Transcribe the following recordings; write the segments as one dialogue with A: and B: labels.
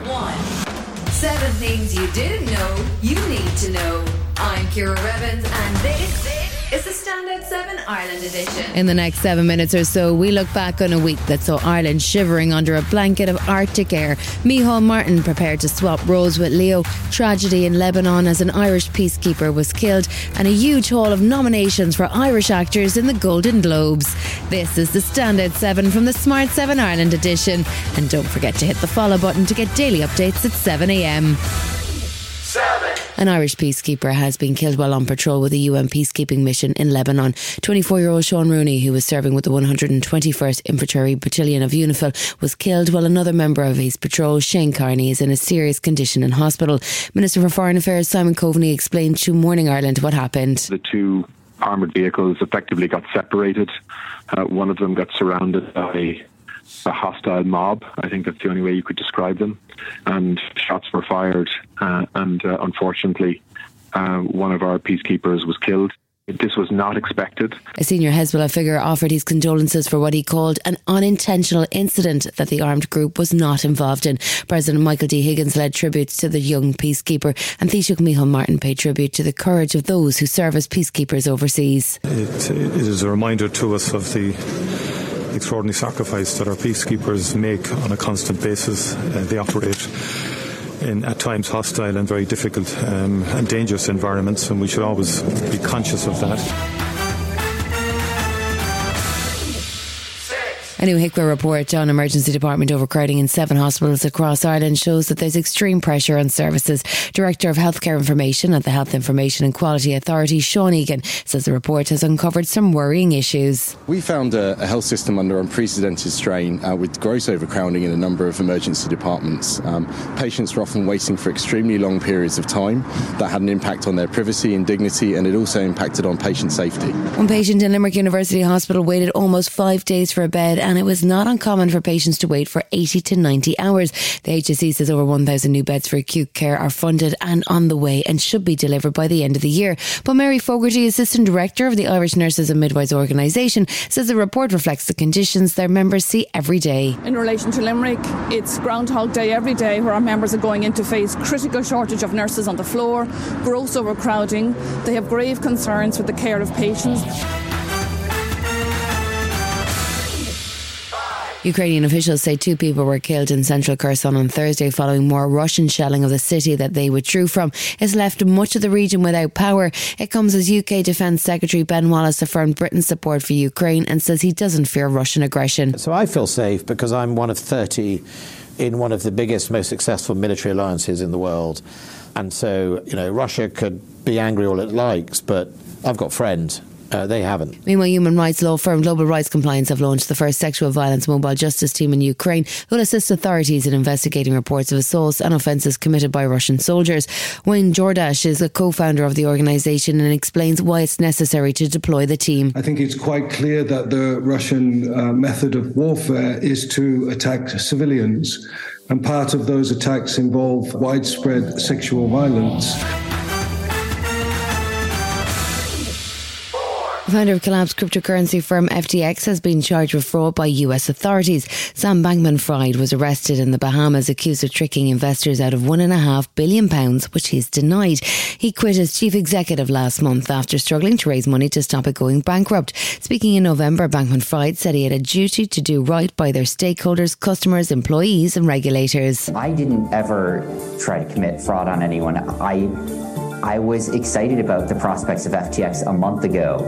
A: One. Seven things you didn't know you need to know. I'm Ciara Revins, and this is the Standout 7 Ireland edition.
B: In the next seven minutes or so, we look back on a week that saw Ireland shivering under a blanket of Arctic air. Micheál Martin prepared to swap roles with Leo. Tragedy in Lebanon as an Irish peacekeeper was killed, and a huge haul of nominations for Irish actors in the Golden Globes. This is the Standout 7 from the Smart 7 Ireland edition. And don't forget to hit the follow button to get daily updates at 7am. An Irish peacekeeper has been killed while on patrol with a UN peacekeeping mission in Lebanon. 24 year old Sean Rooney, who was serving with the 121st Infantry Battalion of UNIFIL, was killed while another member of his patrol, Shane Kearney, is in a serious condition in hospital. Minister for Foreign Affairs Simon Coveney explained to Morning Ireland what happened.
C: The two armoured vehicles effectively got separated. Uh, one of them got surrounded by a hostile mob. I think that's the only way you could describe them. And shots were fired, uh, and uh, unfortunately, uh, one of our peacekeepers was killed. This was not expected.
B: A senior Hezbollah figure offered his condolences for what he called an unintentional incident that the armed group was not involved in. President Michael D. Higgins led tributes to the young peacekeeper, and Taoiseach Micheál Martin paid tribute to the courage of those who serve as peacekeepers overseas.
D: It, it is a reminder to us of the extraordinary sacrifice that our peacekeepers make on a constant basis. Uh, they operate in at times hostile and very difficult um, and dangerous environments, and we should always be conscious of that.
B: A new HIQA report on emergency department overcrowding in seven hospitals across Ireland shows that there's extreme pressure on services. Director of Healthcare Information at the Health Information and Quality Authority, Sean Egan, says the report has uncovered some worrying issues.
E: We found a, a health system under unprecedented strain uh, with gross overcrowding in a number of emergency departments. Um, patients were often waiting for extremely long periods of time. That had an impact on their privacy and dignity, and it also impacted on patient safety.
B: One patient in Limerick University Hospital waited almost five days for a bed and it was not uncommon for patients to wait for 80 to 90 hours. The HSE says over 1,000 new beds for acute care are funded and on the way and should be delivered by the end of the year. But Mary Fogarty, Assistant Director of the Irish Nurses and Midwives Organisation, says the report reflects the conditions their members see every day.
F: In relation to Limerick, it's Groundhog Day every day where our members are going in to face critical shortage of nurses on the floor, gross overcrowding. They have grave concerns with the care of patients.
B: Ukrainian officials say two people were killed in central Kherson on Thursday following more Russian shelling of the city that they withdrew from. It's left much of the region without power. It comes as UK Defence Secretary Ben Wallace affirmed Britain's support for Ukraine and says he doesn't fear Russian aggression.
G: So I feel safe because I'm one of 30 in one of the biggest, most successful military alliances in the world. And so, you know, Russia could be angry all it likes, but I've got friends uh, they haven't.
B: Meanwhile, human rights law firm Global Rights Compliance have launched the first sexual violence mobile justice team in Ukraine who will assist authorities in investigating reports of assaults and offences committed by Russian soldiers. Wayne Jordash is a co founder of the organisation and explains why it's necessary to deploy the team.
H: I think it's quite clear that the Russian uh, method of warfare is to attack civilians, and part of those attacks involve widespread sexual violence.
B: Founder of collapsed cryptocurrency firm FTX has been charged with fraud by US authorities. Sam Bankman Fried was arrested in the Bahamas accused of tricking investors out of one and a half billion pounds, which he's denied. He quit as chief executive last month after struggling to raise money to stop it going bankrupt. Speaking in November, Bankman Fried said he had a duty to do right by their stakeholders, customers, employees, and regulators.
I: I didn't ever try to commit fraud on anyone. I I was excited about the prospects of FTX a month ago.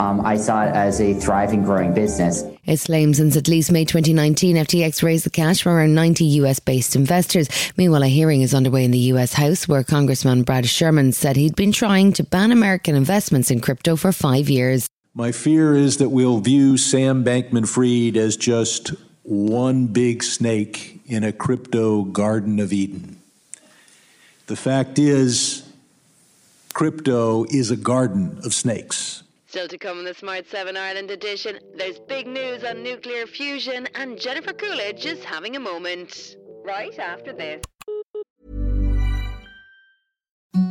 I: Um, I saw it as a thriving, growing business.
B: It's claimed since at least May 2019, FTX raised the cash from around 90 US based investors. Meanwhile, a hearing is underway in the US House where Congressman Brad Sherman said he'd been trying to ban American investments in crypto for five years.
J: My fear is that we'll view Sam Bankman Fried as just one big snake in a crypto Garden of Eden. The fact is, crypto is a garden of snakes.
B: Still to come in the Smart 7 Ireland edition, there's big news on nuclear fusion, and Jennifer Coolidge is having a moment. Right after this.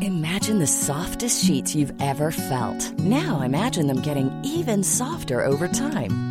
K: Imagine the softest sheets you've ever felt. Now imagine them getting even softer over time.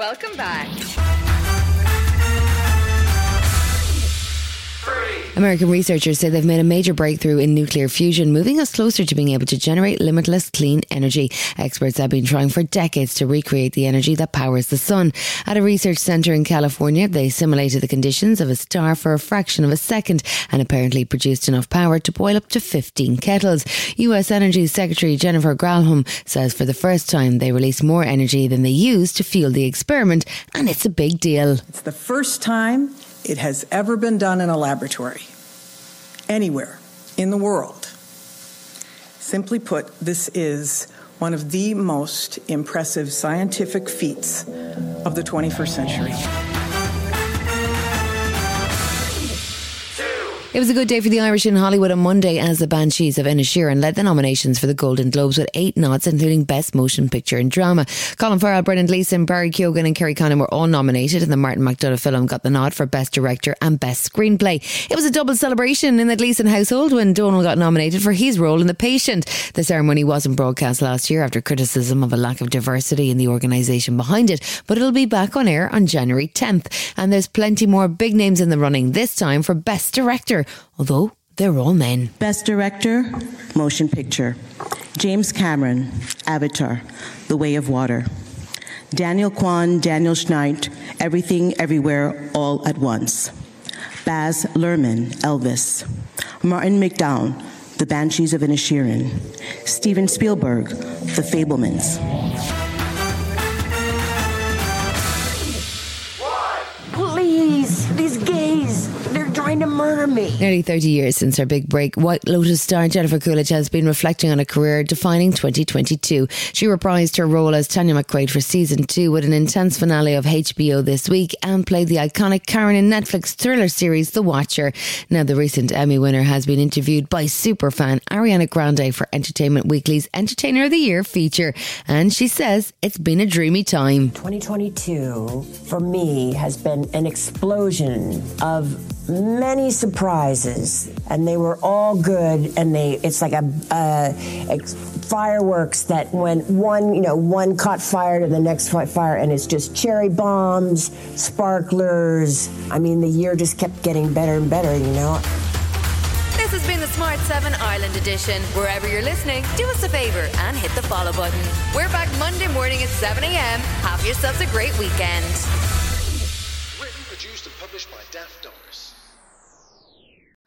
A: Welcome back.
B: American researchers say they've made a major breakthrough in nuclear fusion, moving us closer to being able to generate limitless clean energy. Experts have been trying for decades to recreate the energy that powers the sun. At a research center in California, they simulated the conditions of a star for a fraction of a second and apparently produced enough power to boil up to 15 kettles. U.S. Energy Secretary Jennifer Granholm says for the first time they released more energy than they used to fuel the experiment, and it's a big deal.
L: It's the first time it has ever been done in a laboratory, anywhere in the world. Simply put, this is one of the most impressive scientific feats of the 21st century.
B: It was a good day for the Irish in Hollywood on Monday as the Banshees of Inisherin led the nominations for the Golden Globes with eight nods, including Best Motion Picture and Drama. Colin Farrell, Brendan Gleeson, Barry Keoghan, and Kerry Condon were all nominated, and the Martin McDonagh film got the nod for Best Director and Best Screenplay. It was a double celebration in the Gleeson household when Donald got nominated for his role in The Patient. The ceremony wasn't broadcast last year after criticism of a lack of diversity in the organisation behind it, but it'll be back on air on January 10th. And there's plenty more big names in the running, this time for Best Director although they're all men.
M: Best Director, Motion Picture. James Cameron, Avatar, The Way of Water. Daniel Kwan, Daniel Scheinert, Everything Everywhere All at Once. Baz Luhrmann, Elvis. Martin McDonagh, The Banshees of Inisherin. Steven Spielberg, The
N: Fabelmans. Me.
B: Nearly 30 years since her big break, White Lotus star Jennifer Coolidge has been reflecting on a career defining 2022. She reprised her role as Tanya McQuoid for season two with an intense finale of HBO this week and played the iconic Karen in Netflix thriller series The Watcher. Now, the recent Emmy winner has been interviewed by superfan Ariana Grande for Entertainment Weekly's Entertainer of the Year feature, and she says it's been a dreamy time.
N: 2022 for me has been an explosion of many surprises and they were all good and they it's like a, uh ex- fireworks that when one you know one caught fire to the next fire and it's just cherry bombs sparklers i mean the year just kept getting better and better you know
A: This has been the Smart 7 Ireland edition. Wherever you're listening, do us a favour and hit the follow button. We're back Monday morning at 7 a.m. Have yourselves a great weekend.
O: Written, produced, and published by Daft Doris.